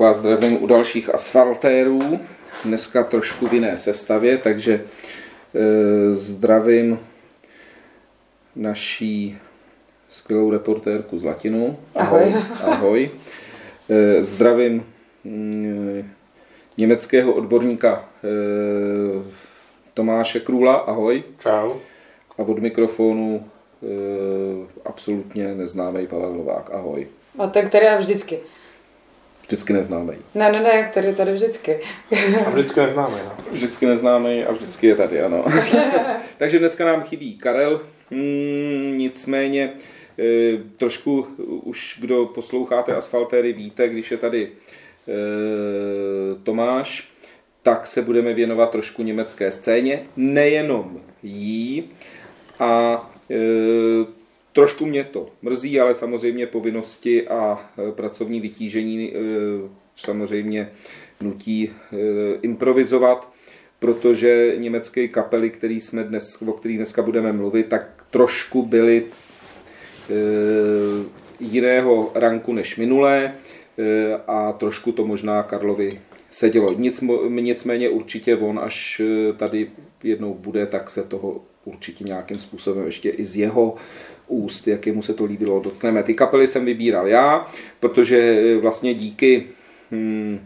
Tak vás zdravím u dalších asfaltérů. Dneska trošku v jiné sestavě, takže e, zdravím naší skvělou reportérku z Latinu. Ahoj. Ahoj. E, zdravím mm, německého odborníka e, Tomáše Krůla. Ahoj. Čau. A od mikrofonu e, absolutně neznámý Pavel Novák. Ahoj. A ten, který je vždycky. Vždycky neznámý. Ne, ne, ne, který je tady vždycky. A vždycky neznáme, no. Vždycky neznámý a vždycky je tady, ano. Takže dneska nám chybí Karel, hmm, nicméně e, trošku už kdo posloucháte asfaltéry víte, když je tady e, Tomáš, tak se budeme věnovat trošku německé scéně, nejenom jí a e, Trošku mě to mrzí, ale samozřejmě povinnosti a e, pracovní vytížení e, samozřejmě nutí e, improvizovat, protože německé kapely, který jsme dnes, o kterých dneska budeme mluvit, tak trošku byly jiného ranku než minulé a trošku to možná Karlovi sedělo. Nic, nicméně určitě on, až tady jednou bude, tak se toho určitě nějakým způsobem ještě i z jeho úst, jak mu se to líbilo, dotkneme. Ty kapely jsem vybíral já, protože vlastně díky hmm,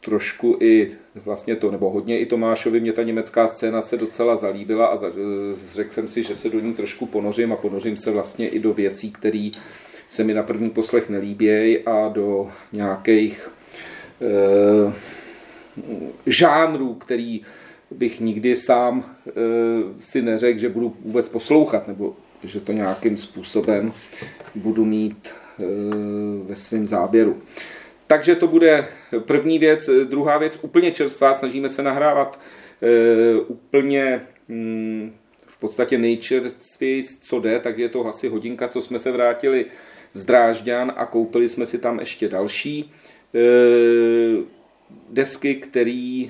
trošku i vlastně to, nebo hodně i Tomášovi, mě ta německá scéna se docela zalíbila a řekl jsem si, že se do ní trošku ponořím a ponořím se vlastně i do věcí, které se mi na první poslech nelíbějí a do nějakých e, žánrů, který bych nikdy sám e, si neřekl, že budu vůbec poslouchat, nebo že to nějakým způsobem budu mít e, ve svém záběru. Takže to bude první věc. Druhá věc, úplně čerstvá, snažíme se nahrávat e, úplně mm, v podstatě nejčerstvěji, co jde, tak je to asi hodinka, co jsme se vrátili z Drážďan a koupili jsme si tam ještě další e, desky, které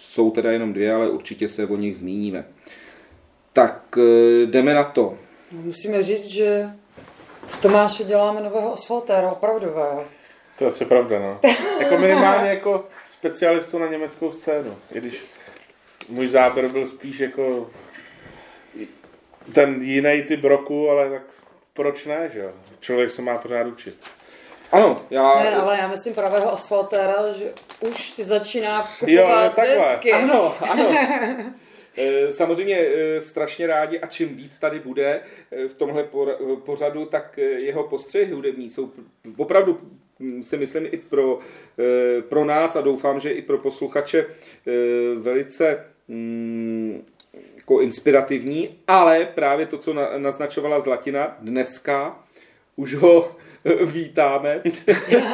jsou teda jenom dvě, ale určitě se o nich zmíníme. Tak jdeme na to. Musíme říct, že z Tomáše děláme nového asfaltéra, opravdového. To je asi pravda, no. jako minimálně jako specialistu na německou scénu. I když můj záběr byl spíš jako ten jiný typ roku, ale tak proč ne, že jo? Člověk se má pořád učit. Ano, já... Ne, ale já myslím pravého asfaltéra, že už si začíná kupovat jo, desky. Ano, ano. Eh, samozřejmě eh, strašně rádi a čím víc tady bude eh, v tomhle pořadu, tak jeho postřehy hudební jsou opravdu hm, si myslím i pro, pro nás a doufám, že i pro posluchače velice hm, jako inspirativní, ale právě to, co naznačovala Zlatina dneska, už ho vítáme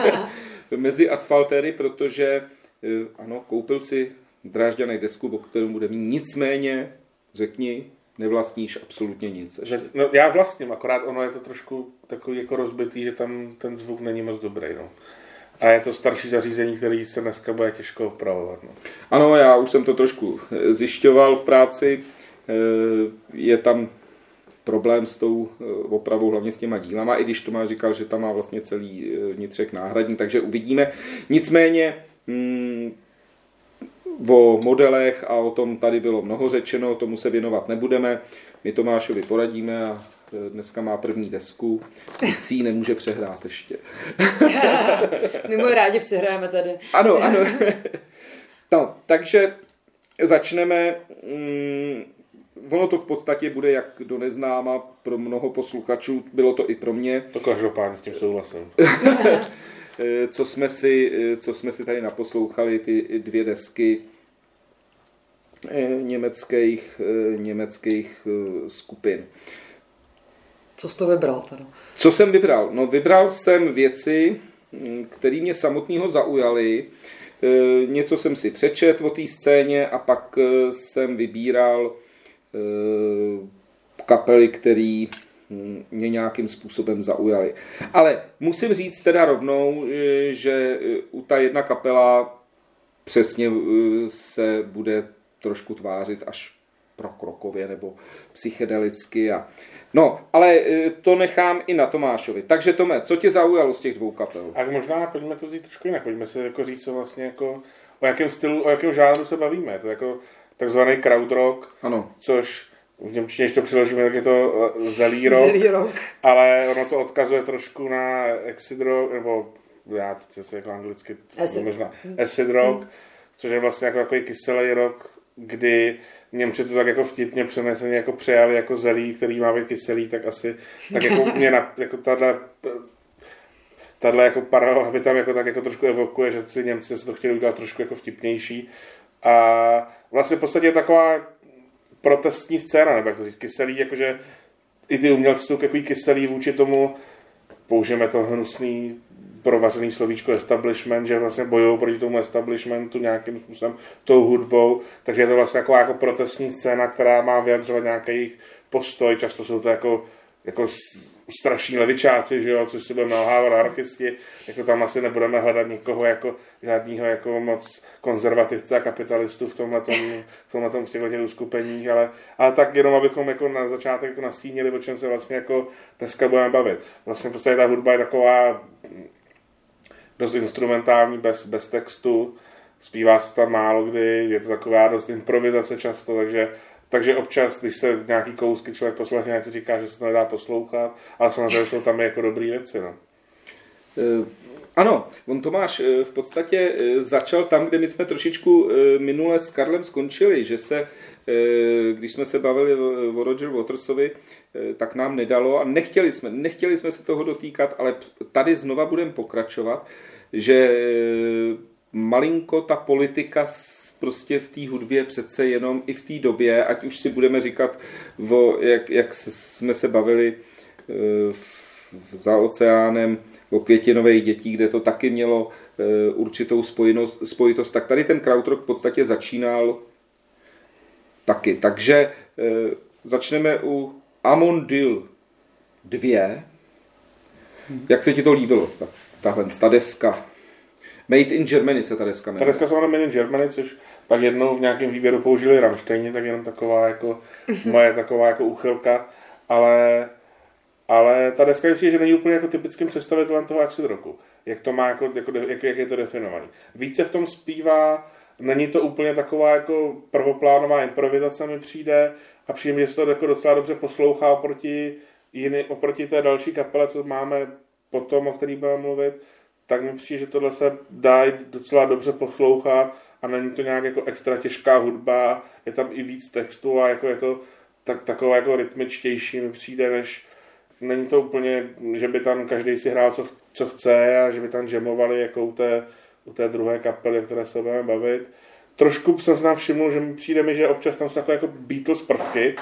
mezi asfaltéry, protože ano, koupil si drážďanej desku, o kterém bude mít. Nicméně, řekni, nevlastníš absolutně nic. Ještě. No, já vlastním, akorát ono je to trošku takový jako rozbitý, že tam ten zvuk není moc dobrý. No. A je to starší zařízení, který se dneska bude těžko opravovat. No. Ano, já už jsem to trošku eh, zjišťoval v práci. Eh, je tam problém s tou eh, opravou, hlavně s těma dílama, i když to má říkal, že tam má vlastně celý vnitřek náhradní, takže uvidíme. Nicméně mm, O modelech a o tom tady bylo mnoho řečeno, tomu se věnovat nebudeme. My Tomášovi poradíme a e, dneska má první desku, nic jí nemůže přehrát ještě. My mu rádi přehrajeme tady. Ano, ano. No, takže začneme. Mm, ono to v podstatě bude jak do neznáma pro mnoho posluchačů, bylo to i pro mě. To každopádně s tím souhlasím. E, co jsme, si, e, co jsme si tady naposlouchali, ty dvě desky německých, německých skupin. Co jsi to vybral teda? Co jsem vybral? No vybral jsem věci, které mě samotného zaujaly. Něco jsem si přečet o té scéně a pak jsem vybíral kapely, které mě nějakým způsobem zaujaly. Ale musím říct teda rovnou, eh, že eh, u ta jedna kapela přesně eh, se bude trošku tvářit až prokrokově nebo psychedelicky. A... No, ale e, to nechám i na Tomášovi. Takže Tome, co tě zaujalo z těch dvou kapel? A možná pojďme to vzít trošku jinak. Pojďme se jako říct, co vlastně jako, o jakém stylu, o jakém žánru se bavíme. To je jako takzvaný krautrock, ano. což v Němčině, když to přiložíme, tak je to e, zelí rock, Zelí rock. ale ono to odkazuje trošku na acid rock, nebo já teď se jako anglicky, Acid. možná acid rock, což je vlastně jako takový kyselý rock, kdy Němci to tak jako vtipně přeneseně jako přejali jako zelí, který má být kyselý, tak asi tak jako mě na, jako tahle tahle jako paralela by tam jako tak jako trošku evokuje, že si Němci se to chtěli udělat trošku jako vtipnější. A vlastně v podstatě je taková protestní scéna, nebo jak to říct, kyselý, jakože i ty umělci jsou takový kyselý vůči tomu, použijeme to hnusný provařený slovíčko establishment, že vlastně bojují proti tomu establishmentu nějakým způsobem tou hudbou, takže je to vlastně taková jako protestní scéna, která má vyjadřovat nějaký jejich postoj, často jsou to jako, jako strašní levičáci, že jo, což si budeme nalhávat anarchisti, jako tam asi nebudeme hledat nikoho jako žádného jako moc konzervativce a kapitalistů v tomhle v tomhletom v těchto těch uskupeních, ale, ale tak jenom abychom jako na začátek jako nastínili, o čem se vlastně jako dneska budeme bavit. Vlastně prostě ta hudba je taková dost instrumentální, bez, bez textu, zpívá se tam málo kdy, je to taková dost improvizace často, takže, takže občas, když se nějaký kousky člověk poslechne, jak se říká, že se to nedá poslouchat, ale samozřejmě jsou tam i jako dobré věci. No. Eh, Ano, on Tomáš eh, v podstatě eh, začal tam, kde my jsme trošičku minule s Karlem skončili, že se, když jsme se bavili o Roger Watersovi, tak nám nedalo a nechtěli jsme, nechtěli jsme se toho dotýkat, ale tady znova budeme pokračovat, že eh, malinko ta politika prostě v té hudbě přece jenom i v té době, ať už si budeme říkat, o, jak, jak jsme se bavili eh, v- za oceánem o květinových dětí, kde to taky mělo eh, určitou spojitost, spojitost, tak tady ten krautrock v podstatě začínal taky. Takže začneme u Amondil 2. Jak se ti to líbilo, tahle ta deska? Made in Germany se ta deska Ta jmenuje. dneska se jmenuje Made in Germany, což pak jednou v nějakém výběru použili Rammsteině, tak jenom taková jako moje taková jako úchylka, ale, ale ta deska přijde, že není úplně jako typickým představitelem toho acid rocku. Jak to má, jako, jako, jak, jak je to definovaný. Více v tom zpívá, není to úplně taková jako prvoplánová improvizace mi přijde a přijde že se to jako docela dobře poslouchá oproti, jiný, oproti té další kapele, co máme potom, o který budeme mluvit, tak mi přijde, že tohle se dá docela dobře poslouchat a není to nějak jako extra těžká hudba, je tam i víc textu a jako je to tak, taková jako rytmičtější mi přijde, než není to úplně, že by tam každý si hrál, co, co chce a že by tam jamovali jako u té, u té druhé kapely, o které se budeme bavit. Trošku jsem se tam všiml, že mi přijde mi, že občas tam jsou takové jako Beatles prvky,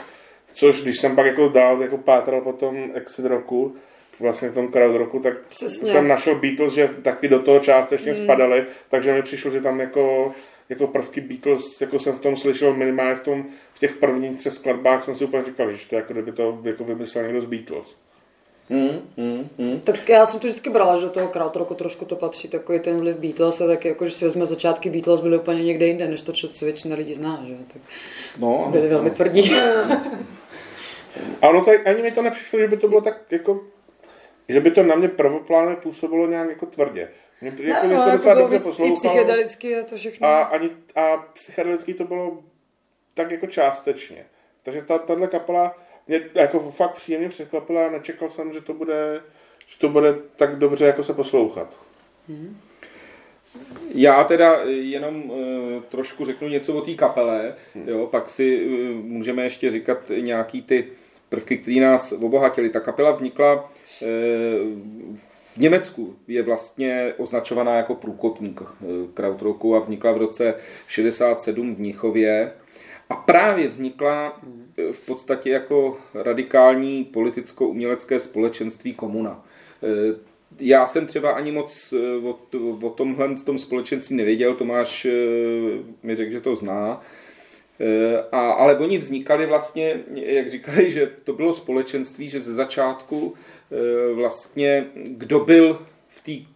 což když jsem pak jako dál jako pátral po tom exit roku, vlastně v tom crowd roku, tak Přesně. jsem našel Beatles, že taky do toho částečně mm. spadaly, takže mi přišlo, že tam jako, jako prvky Beatles, jako jsem v tom slyšel minimálně v, tom, v těch prvních třech skladbách, jsem si úplně říkal, že to je jako kdyby to jako vymyslel někdo z Beatles. Mm, mm, mm. Tak já jsem to vždycky brala, že do toho krautrocku trošku to patří, takový ten vliv Beatles, a tak jako, že si vezme začátky Beatles byly úplně někde jinde, než to, co většina lidí zná, že? Tak No, ano, byli velmi ano. tvrdí. A ono tady ani mi to nepřišlo, že by to bylo tak jako, že by to na mě prvoplánově působilo nějak jako tvrdě. Mě to, jako, mě se jako dobře i poslouchalo. psychedelicky a to všechno. A, ani, a psychedelický to bylo tak jako částečně. Takže ta, tahle kapela mě jako fakt příjemně překvapila a nečekal jsem, že to bude, že to bude tak dobře jako se poslouchat. Já teda jenom uh, trošku řeknu něco o té kapele, jo, pak si uh, můžeme ještě říkat nějaký ty prvky, které nás obohatily. Ta kapela vznikla uh, v Německu, je vlastně označovaná jako průkopník uh, krautrocku a vznikla v roce 67 v Mnichově. A právě vznikla eh, v podstatě jako radikální politicko-umělecké společenství komuna. Eh, Já jsem třeba ani moc eh, o, o tomhle tom společenství nevěděl, Tomáš eh, mi řekl, že to zná. Eh, A, ale oni vznikali vlastně, jak říkali, že to bylo společenství, že ze začátku eh, vlastně, kdo byl v té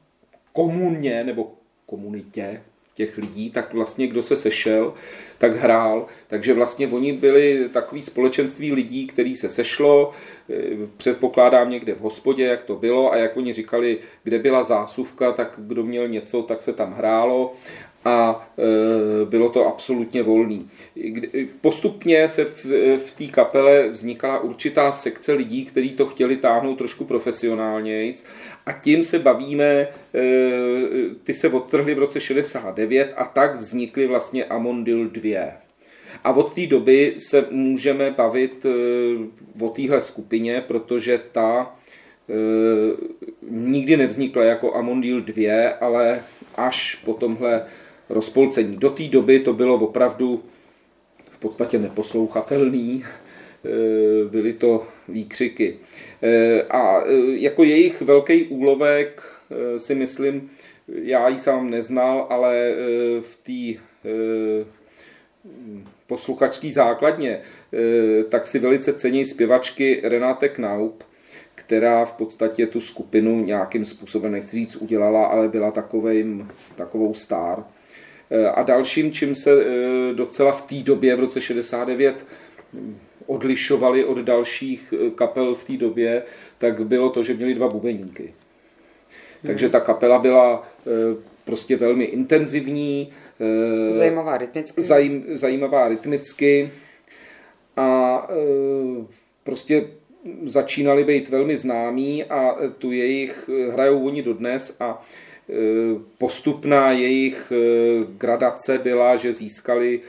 komuně nebo komunitě, těch lidí, tak vlastně kdo se sešel, tak hrál. Takže vlastně oni byli takový společenství lidí, který se sešlo, eh, předpokládám někde v hospodě, jak to bylo a jak oni říkali, kde byla zásuvka, tak kdo měl něco, tak se tam hrálo a e, bylo to absolutně volný. Postupně se v, v té kapele vznikala určitá sekce lidí, kteří to chtěli táhnout trošku profesionálně a tím se bavíme, e, ty se odtrhly v roce 69 a tak vznikly vlastně Amondil 2. A od té doby se můžeme bavit e, o téhle skupině, protože ta nikdy nevznikla jako Amondil 2, ale až po tomhle rozpolcení. Do té doby to bylo opravdu v podstatě neposlouchatelný, e, byly to výkřiky. E, a e, jako jejich velký úlovek si myslím, já ji sám neznal, ale v té posluchačské základně, tak si velice cení zpěvačky Renate Knaup, která v podstatě tu skupinu nějakým způsobem, nechci říct udělala, ale byla takovým, takovou star. Eh, a dalším, čím se eh, docela v té době, v roce 69, odlišovali od dalších eh, kapel v té době, tak bylo to, že měli dva bubeníky. Takže ta kapela byla prostě velmi intenzivní. Zajímavá rytmicky. Zajím, zajímavá rytmicky. A prostě začínali být velmi známí a tu jejich hrajou oni dodnes a postupná jejich eh, gradace byla, že získali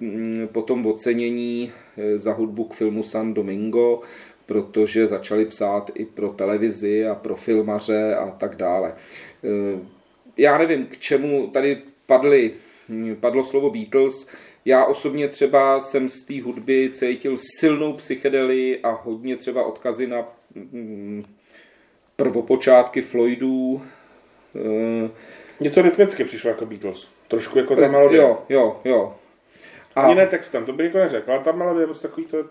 mm, potom ocenění eh, za hudbu k filmu San Domingo, protože začali psát i pro televizi a pro filmaře a tak dále. Já nevím, k čemu tady padly, hm, padlo slovo Beatles. Já osobně třeba jsem z té hudby cítil silnou psychedelii a hodně třeba odkazy na hm, prvopočátky Floydů, Mně to rytmicky přišlo jako Beatles. Trošku jako ta melodie. Jo, jo, jo. A... Ani ne textem, to by jako neřekl, ale ta melodie je prostě takový to...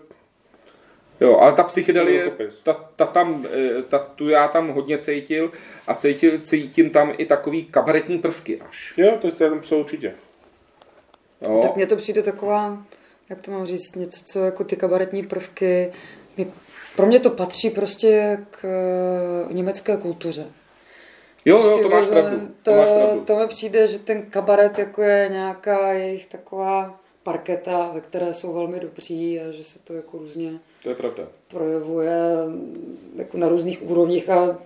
Jo, ale ta psychedelie, ta, ta, tam, eh, ta, tu já tam hodně cítil a cítil, cítím tam i takový kabaretní prvky až. Jo, to, to tam jsou určitě. Jo. Tak mně to přijde taková, jak to mám říct, něco, co jako ty kabaretní prvky, pro mě to patří prostě k eh, německé kultuře. Jo, jo, to máš pravdu. To, to, máš pravdu. to mi přijde, že ten kabaret jako je nějaká jejich taková parketa, ve které jsou velmi dobří a že se to jako různě to je pravda. projevuje jako na různých úrovních a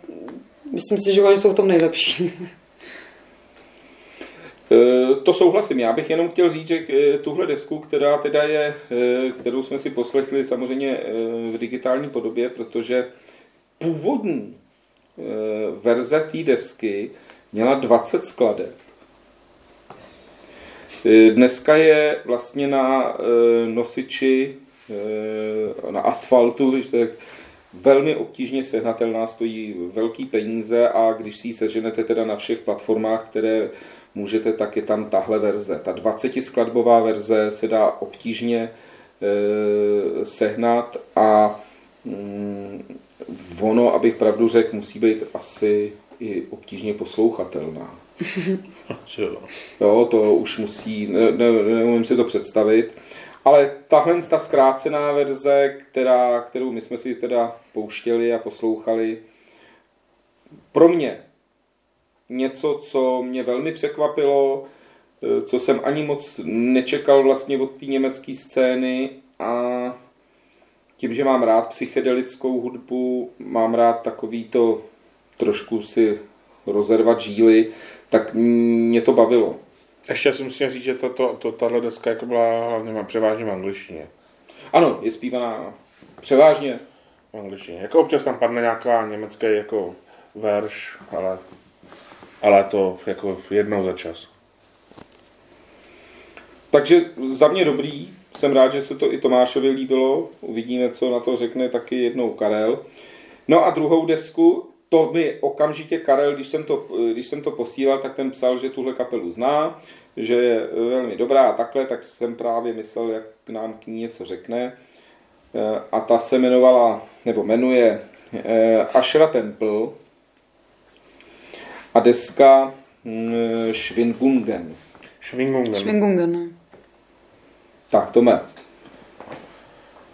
myslím si, že oni jsou v tom nejlepší. E, to souhlasím. Já bych jenom chtěl říct, že e, tuhle desku, která teda je, e, kterou jsme si poslechli samozřejmě v digitální podobě, protože původní Eh, verze té desky měla 20 skladeb. Eh, dneska je vlastně na eh, nosiči, na asfaltu, tak velmi obtížně sehnatelná, stojí velký peníze a když si ji seženete teda na všech platformách, které můžete, tak je tam tahle verze. Ta 20 skladbová verze se dá obtížně sehnat a mm, ono, abych pravdu řekl, musí být asi i obtížně poslouchatelná. jo, to už musí, ne, ne, neumím si to představit. Ale tahle ta zkrácená verze, která, kterou my jsme si teda pouštěli a poslouchali, pro mě něco, co mě velmi překvapilo, co jsem ani moc nečekal vlastně od té německé scény a tím, že mám rád psychedelickou hudbu, mám rád takový to trošku si rozervat žíly, tak mě to bavilo. Ještě si musím říct, že tato, to, tato deska jako byla hlavně převážně v angličtině. Ano, je zpívaná převážně v angličtině. Jako občas tam padne nějaká německý jako verš, ale, ale to jako jednou za čas. Takže za mě dobrý, jsem rád, že se to i Tomášovi líbilo. Uvidíme, co na to řekne taky jednou Karel. No a druhou desku, to mi okamžitě Karel, když jsem to, když jsem to posílal, tak ten psal, že tuhle kapelu zná, že je velmi dobrá a takhle, tak jsem právě myslel, jak nám k ní něco řekne. A ta se jmenovala, nebo jmenuje eh, Ashra Temple a deska hm, Schwinbungen. Schwingungen. Schwingungen, no. Tak, Tome.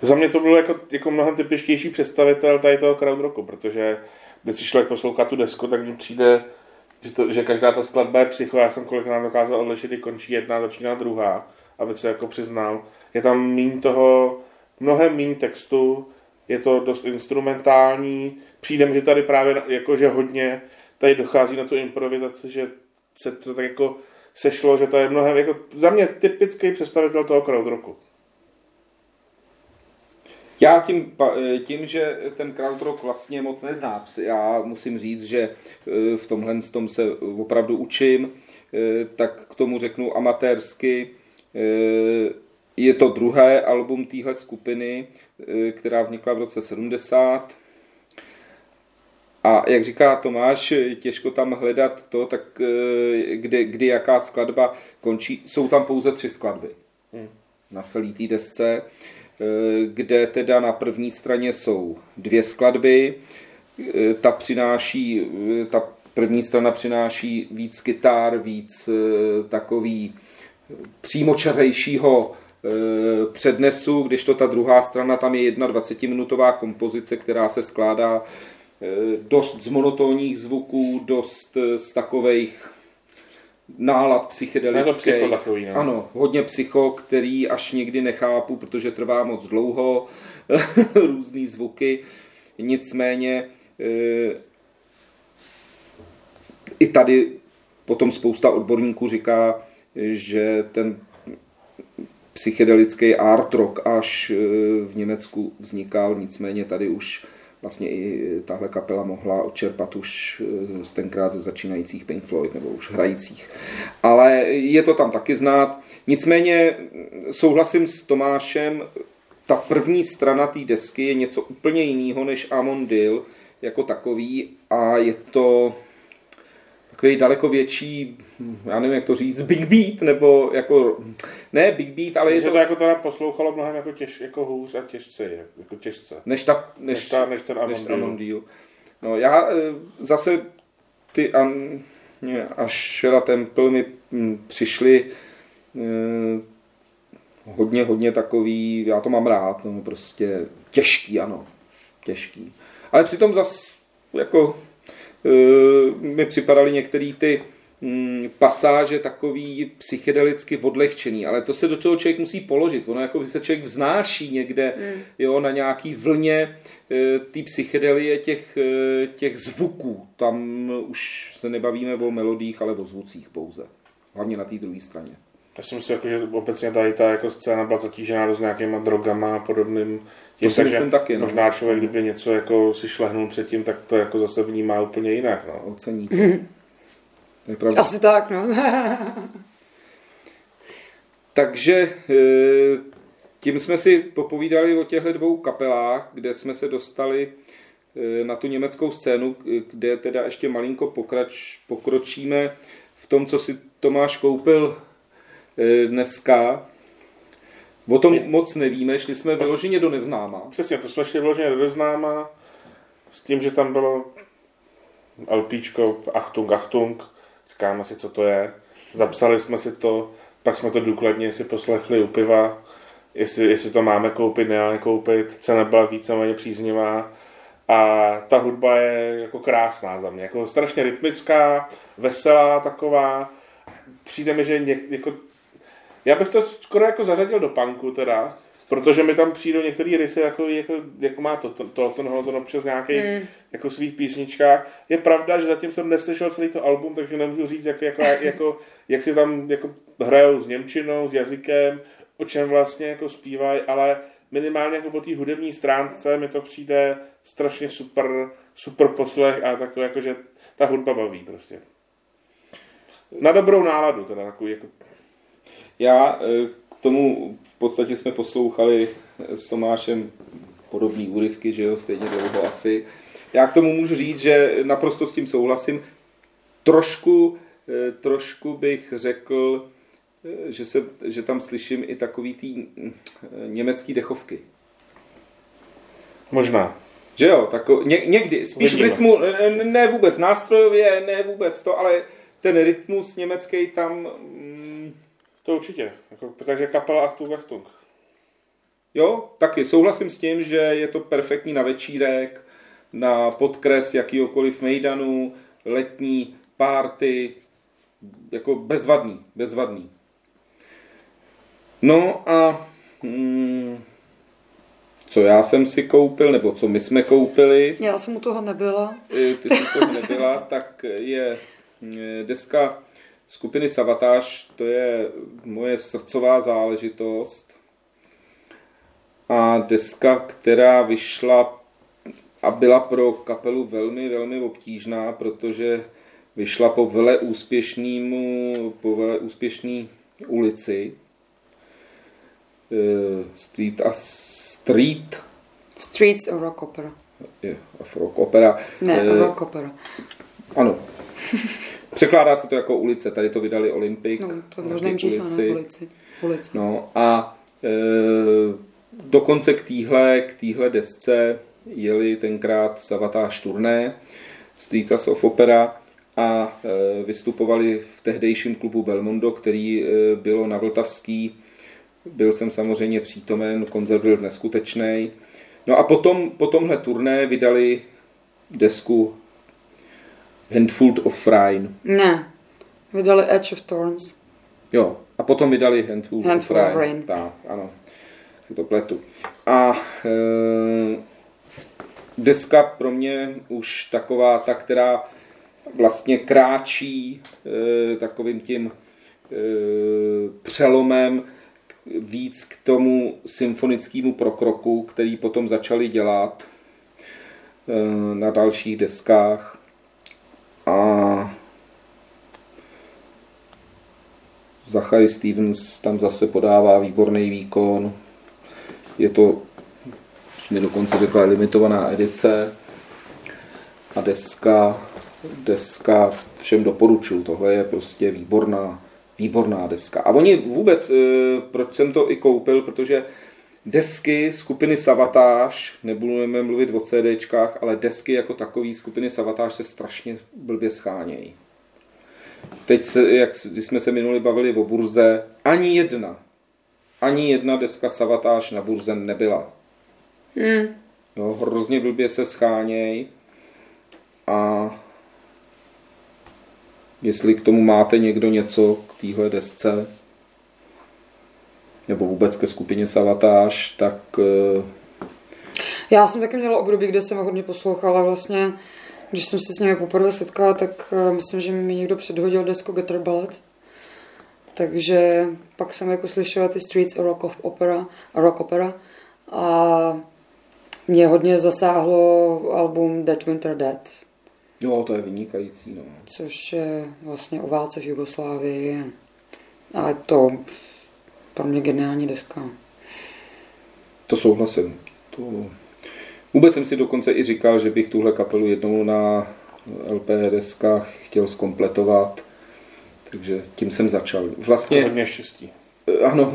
Za mě to bylo jako, jako mnohem typičtější představitel tady toho crowd rocku, protože když si člověk poslouchá tu desku, tak mi přijde, že, to, že každá ta skladba je psycho. Já jsem kolikrát dokázal odlišit, kdy končí jedna začíná druhá, abych se jako přiznal. Je tam míň toho, mnohem míň textu, je to dost instrumentální. Přijde mi, že tady právě jako, že hodně tady dochází na tu improvizaci, že se to tak jako sešlo, že to je mnohem, jako za mě typický představitel toho crowd rocku. Já tím, tím, že ten krautrock vlastně moc neznám, já musím říct, že e, v tomhle tom se opravdu učím, e, tak k tomu řeknu amatérsky. Je to druhé album téhle skupiny, která vznikla v roce 70. A jak říká Tomáš, těžko tam hledat to, tak kdy, kdy jaká skladba končí. Jsou tam pouze tři skladby hmm. na celý té desce. Eh, kde teda na první straně jsou dvě skladby. Eh, ta přináší, eh, ta první strana přináší víc kytar, víc takový přímočarejšího přednesu, když to ta druhá strana, tam je jedna 20-minutová kompozice, která se skládá dost z monotónních zvuků, dost z takových nálad psychedelických. Psycho takový, ne? Ano, hodně psycho, který až někdy nechápu, protože trvá moc dlouho, různý zvuky. Nicméně e, i tady potom spousta odborníků říká, že ten psychedelický art rock až v Německu vznikal, nicméně tady už vlastně i tahle kapela mohla odčerpat už eh, z tenkrát ze začínajících Pink Floyd nebo už hrajících. Ale je to tam taky znát. Nicméně souhlasím s Tomášem, ta první strana té desky je něco úplně jiného než Amon Dill jako takový a je to takový daleko větší, já nevím, jak to říct, big beat, nebo jako, ne big beat, ale je to... to jako teda poslouchalo mnohem jako, těž, jako hůř a těžce, jako těžce. Než, ta, než, než, ta, než ten Amon, než Amon Deal. No já e, zase ty an, až Shera Temple mi přišli eh, hodně, hodně takový, já to mám rád, no prostě těžký, ano, těžký. Ale přitom zas jako Eh, mi připadaly některé ty mm, pasáže takový psychedelicky odlehčený, ale to se do toho člověk musí položit. Ono jako se člověk vznáší někde mm. jo, na nějaký vlně eh, té psychedelie těch, eh, těch zvuků. Tam už se nebavíme o melodích, ale o zvucích pouze. Hlavně na té druhé straně. Já si myslím, jako, že obecně tady ta jako scéna byla zatížená dost nějakýma drogama a podobným tím, to si myslím taky. No. Možná člověk, kdyby něco jako si šlehnul předtím, tak to jako zase vnímá úplně jinak. No. Ocení. To je pravda. Asi tak, no. Takže e, tím jsme si popovídali o těchto dvou kapelách, kde jsme se dostali e, na tu německou scénu, kde teda ještě malinko pokrač, pokročíme v tom, co si Tomáš koupil e, dneska. O tom moc nevíme, šli jsme vyloženě do neznáma. Přesně, to jsme šli vyloženě do neznáma s tím, že tam bylo LPčko Achtung, Achtung, říkáme si, co to je. Zapsali jsme si to, pak jsme to důkladně si poslechli u piva, jestli, jestli to máme koupit, ne koupit. Cena byla víceméně příznivá a ta hudba je jako krásná za mě, jako strašně rytmická, veselá taková. Přijde mi, že něk, jako já bych to skoro jako zařadil do punku teda, protože mi tam přijdou některé rysy, jako, jako, jako má to, to, to, ten Hoton občas nějaký mm. jako svých písničkách. Je pravda, že zatím jsem neslyšel celý to album, takže nemůžu říct, jak, jako, jako, jak si tam jako hrajou s Němčinou, s jazykem, o čem vlastně jako zpívají, ale minimálně jako po té hudební stránce mi to přijde strašně super, super poslech a takové jako, že ta hudba baví prostě. Na dobrou náladu teda takový jako já eh, k tomu v podstatě jsme poslouchali s Tomášem podobné úryvky, že jo, stejně dlouho asi. Já k tomu můžu říct, že naprosto s tím souhlasím. Trošku, eh, trošku bych řekl, eh, že, se, že tam slyším i takový tý německý dechovky. Možná. Že jo, tako, ně, někdy, spíš Vidíme. v rytmu, ne vůbec nástrojově, ne vůbec to, ale ten rytmus německý tam mm, To určitě. Jako, takže kapela Achtung Achtung. Jo, taky souhlasím s tím, že je to perfektní na večírek, na podkres jakýkoliv mejdanu, letní párty, jako bezvadný, bezvadný. No a hmm, co já jsem si koupil, nebo co my jsme koupili. Já jsem u toho nebyla. Ty jsi u toho nebyla, tak je deska skupiny Savatáž, to je moje srdcová záležitost. A deska, která vyšla a byla pro kapelu velmi, velmi obtížná, protože vyšla po vele úspěšnému, po vele úspěšný ulici. Eh, street a Street. Streets a rock opera. Je, rock opera. Ne, e, rock opera. Ano. Překládá se to jako ulice, tady to vydali Olympic. No, to možná jim čísla ulici. na ulici. ulici. No a e, dokonce k týhle, k týhle desce jeli tenkrát Savatáž turné, Streets of Opera a e, vystupovali v tehdejším klubu Belmondo, který e, bylo na Vltavský. Byl jsem samozřejmě přítomen, koncert byl neskutečný. No a potom, po tomhle turné vydali desku Handful of Rain. Ne, vydali Edge of Thorns. Jo, a potom vydali Handful, Handful of Rain. Of rain. Tak, ano, si to pletu. A e, deska pro mě už taková, ta, která vlastně kráčí e, takovým tím e, přelomem víc k tomu symfonickému prokroku, který potom začali dělat e, na dalších deskách. A Zachary Stevens tam zase podává výborný výkon. Je to mi dokonce řekla limitovaná edice a deska, deska všem doporučuju. Tohle je prostě výborná, výborná deska. A oni vůbec, eh, proč jsem to i koupil, protože desky skupiny Savatáž, nebudeme mluvit o CDčkách, ale desky jako takový skupiny Savatáž se strašně blbě schánějí. Teď, se, jak, když jsme se minuli bavili o burze, ani jedna, ani jedna deska Savatáž na burze nebyla. Hmm. Jo, hrozně blbě se scháněj a jestli k tomu máte někdo něco k téhle desce, nebo vůbec ke skupině Savatáž, tak... Eh, Já jsem taky měla období, kde jsem hodně poslouchala vlastně, když jsem se s nimi poprvé setkala, tak eh, myslím, že mi někdo předhodil desku Guitar Ballet. Takže pak jsem jako slyšela ty Streets a Rock of Opera, a Rock Opera a mě hodně zasáhlo album Dead Winter Dead. Jo, to je vynikající. No. Což je vlastně o válce v Jugoslávii. A je to pro mě geniální deska. To souhlasím. To... Vůbec jsem si dokonce i říkal, že bych tuhle kapelu jednou na LP deskách chtěl skompletovat. Takže tím jsem začal. Vlastně... To hodně štěstí. Ano,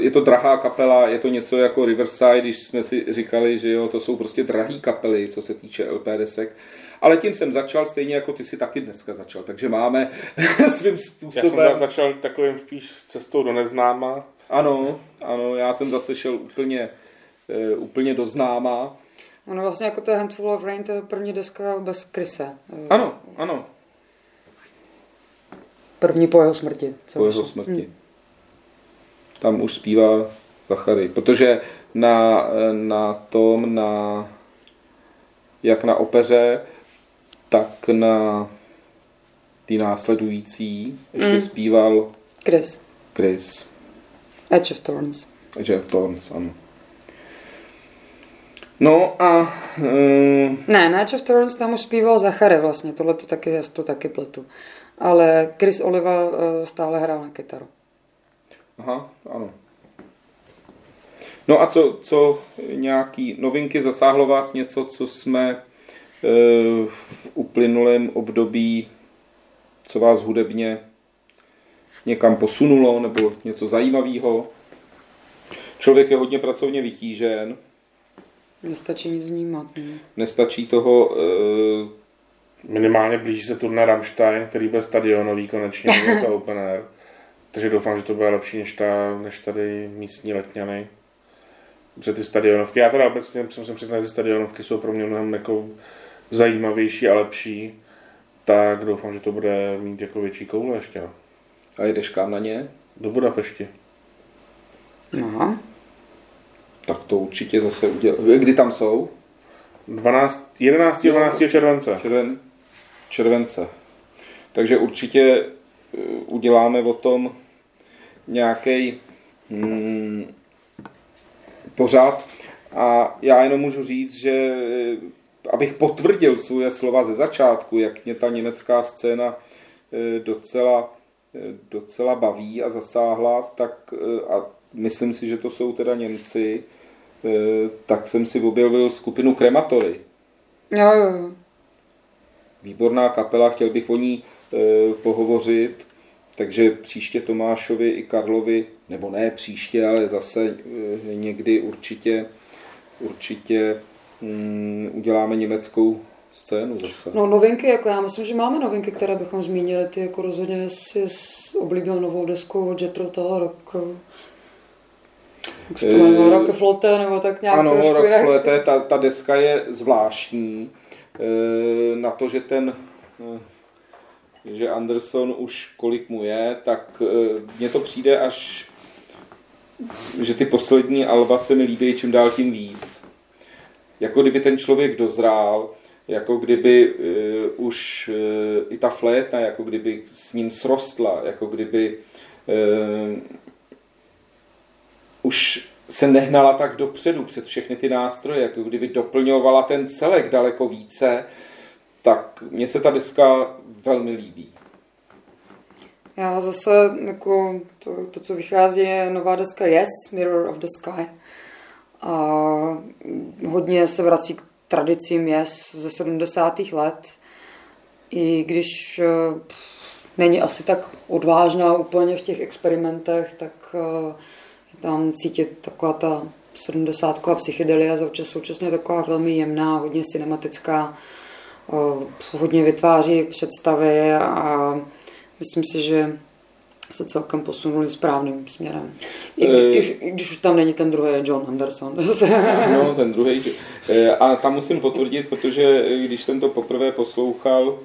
je to drahá kapela, je to něco jako Riverside, když jsme si říkali, že jo, to jsou prostě drahý kapely, co se týče LP desek. Ale tím jsem začal, stejně jako ty si taky dneska začal, takže máme svým způsobem... Já jsem začal takovým spíš cestou do neznáma. Ano, ano, já jsem zase šel úplně, uh, úplně do známa. Ano, vlastně jako to Handful of Rain, to je první deska bez Krise. Ano, ano. První po jeho smrti. Co po jeho smrti. Hmm tam už zpívá Zachary, protože na, na tom, na, jak na opeře, tak na ty následující ještě mm. zpíval Chris. Chris. Edge of Thorns. Edge of Thorns, ano. No a... Uh... Ne, na Edge of Thorns tam už zpíval Zachary vlastně, tohle to taky, já to taky pletu. Ale Chris Oliva uh, stále hrál na kytaru. Aha, ano. No a co, co nějaký novinky zasáhlo vás něco, co jsme e, v uplynulém období, co vás hudebně někam posunulo, nebo něco zajímavého? Člověk je hodně pracovně vytížen. Nestačí nic vnímat. Ne? Nestačí toho... E, Minimálně blíží se turné Rammstein, který byl stadionový konečně, je to open air. Takže doufám, že to bude lepší než, ta, než tady místní letňany. Protože ty stadionovky, já teda obecně jsem se přiznal, že stadionovky jsou pro mě mnohem jako zajímavější a lepší, tak doufám, že to bude mít jako větší koule ještě. No. A jedeš kam na ně? Do Budapešti. Aha. Tak to určitě zase udělá. Kdy tam jsou? 12, 11. 12. července. Červen, července. Takže určitě eh, uděláme o tom nějaký hmm, pořád. A já jenom můžu říct, že eh, abych potvrdil svoje slova ze začátku, jak mě ta německá scéna eh, docela, docela baví a zasáhla, tak a myslím si, že to jsou teda Němci, tak jsem si objevil skupinu Krematory. Jo, jo, jo. Výborná kapela, chtěl bych o ní pohovořit, takže příště Tomášovi i Karlovi, nebo ne příště, ale zase někdy určitě, určitě mm, uděláme německou scénu zase. No novinky, jako já myslím, že máme novinky, které bychom zmínili. Ty jako rozhodně si oblíbil novou desku od Jetro Tull Rock. Jak se to jmenuje, Rock Flotte, nebo tak nějak Ano, trošku Rock jinak. Flotte, ta, ta deska je zvláštní. E, na to, že ten e, že Anderson už kolik mu je, tak mně to přijde až, že ty poslední alba se mi líbí čím dál tím víc. Jako kdyby ten člověk dozrál, jako kdyby uh, už uh, i ta flétna, jako kdyby s ním srostla, jako kdyby uh, už se nehnala tak dopředu před všechny ty nástroje, jako kdyby doplňovala ten celek daleko více, tak mně se ta deska velmi líbí. Já zase, jako to, to, co vychází, je nová deska Yes, Mirror of the Sky. A hodně se vrací k tradicím Yes ze 70. let. I když eh, není asi tak odvážná úplně v těch experimentech, tak eh, je tam cítit taková ta 70. psychedelia, součas- současně taková velmi jemná, hodně cinematická, eh, hodně vytváří představy a myslím si, že se celkem posunuli správným směrem. I, Eh. když, I když už tam není ten druhý John Anderson. No, ten druhý. že- A tam musím potvrdit, protože když jsem to poprvé poslouchal,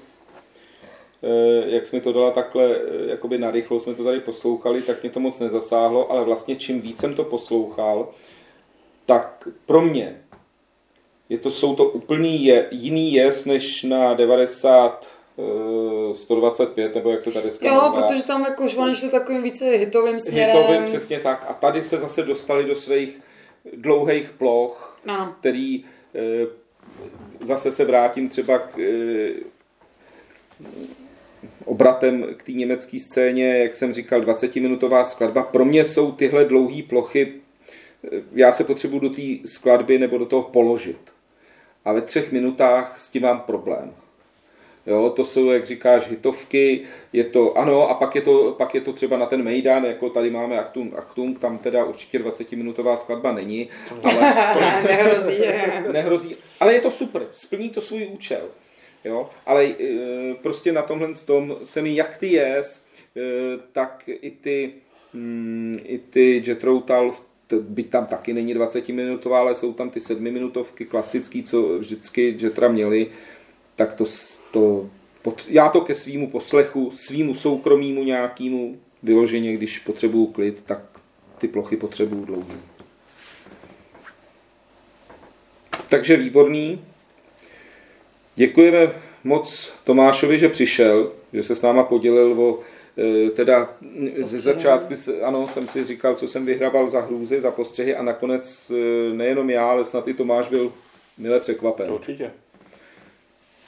eh, jak jsme to dala takhle, eh, jakoby narychlo jsme to tady poslouchali, tak mě to moc nezasáhlo, ale vlastně čím víc jsem to poslouchal, tak pro mě je to, jsou to úplný je, jiný jest než na 90 eh, 125, nebo jak se tady dneska jo, protože tam jako už oni šli takovým více hitovým směrem. Hitovým, přesně tak. A tady se zase dostali do svých dlouhých ploch, Ano. který eh, zase se vrátím třeba k eh, obratem k té německé scéně, jak jsem říkal, 20-minutová skladba. Pro mě jsou tyhle dlouhé plochy, eh, já se potřebuji do té skladby nebo do toho položit. A ve třech minutách s tím mám problém. Jo, to jsou, jak říkáš, hitovky, je to, ano, a pak je to, pak je to třeba na ten Mejdan, jako tady máme Achtung, Achtung, tam teda určitě 20-minutová skladba není, ale Nehrozí. nehrozí, ale je to super, splní to svůj účel. Jo? Ale e, prostě na tomhle tom se mi jak ty jest, e, tak i ty, mm, i ty Jet Routal, t- byť tam taky není 20-minutová, ale jsou tam ty 7-minutovky klasický, co vždycky Jetra měli, tak to, to já to ke svýmu poslechu, svýmu soukromímu nějakému vyloženě, když potřebuju klid, tak ty plochy potřebuju dlouhý. Takže výborný. Děkujeme moc Tomášovi, že přišel, že se s náma podělil o e, teda ze začátku, se- ano, jsem si říkal, co jsem vyhrabal za hrůzy, za postřehy a nakonec e, nejenom já, ale snad i Tomáš byl mile překvapen. Určitě.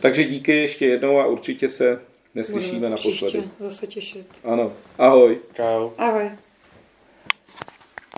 Takže díky ještě jednou a určitě se neslyšíme Budeme naposledy. příště zase těšit. Ano, ahoj. Čau. Ahoj.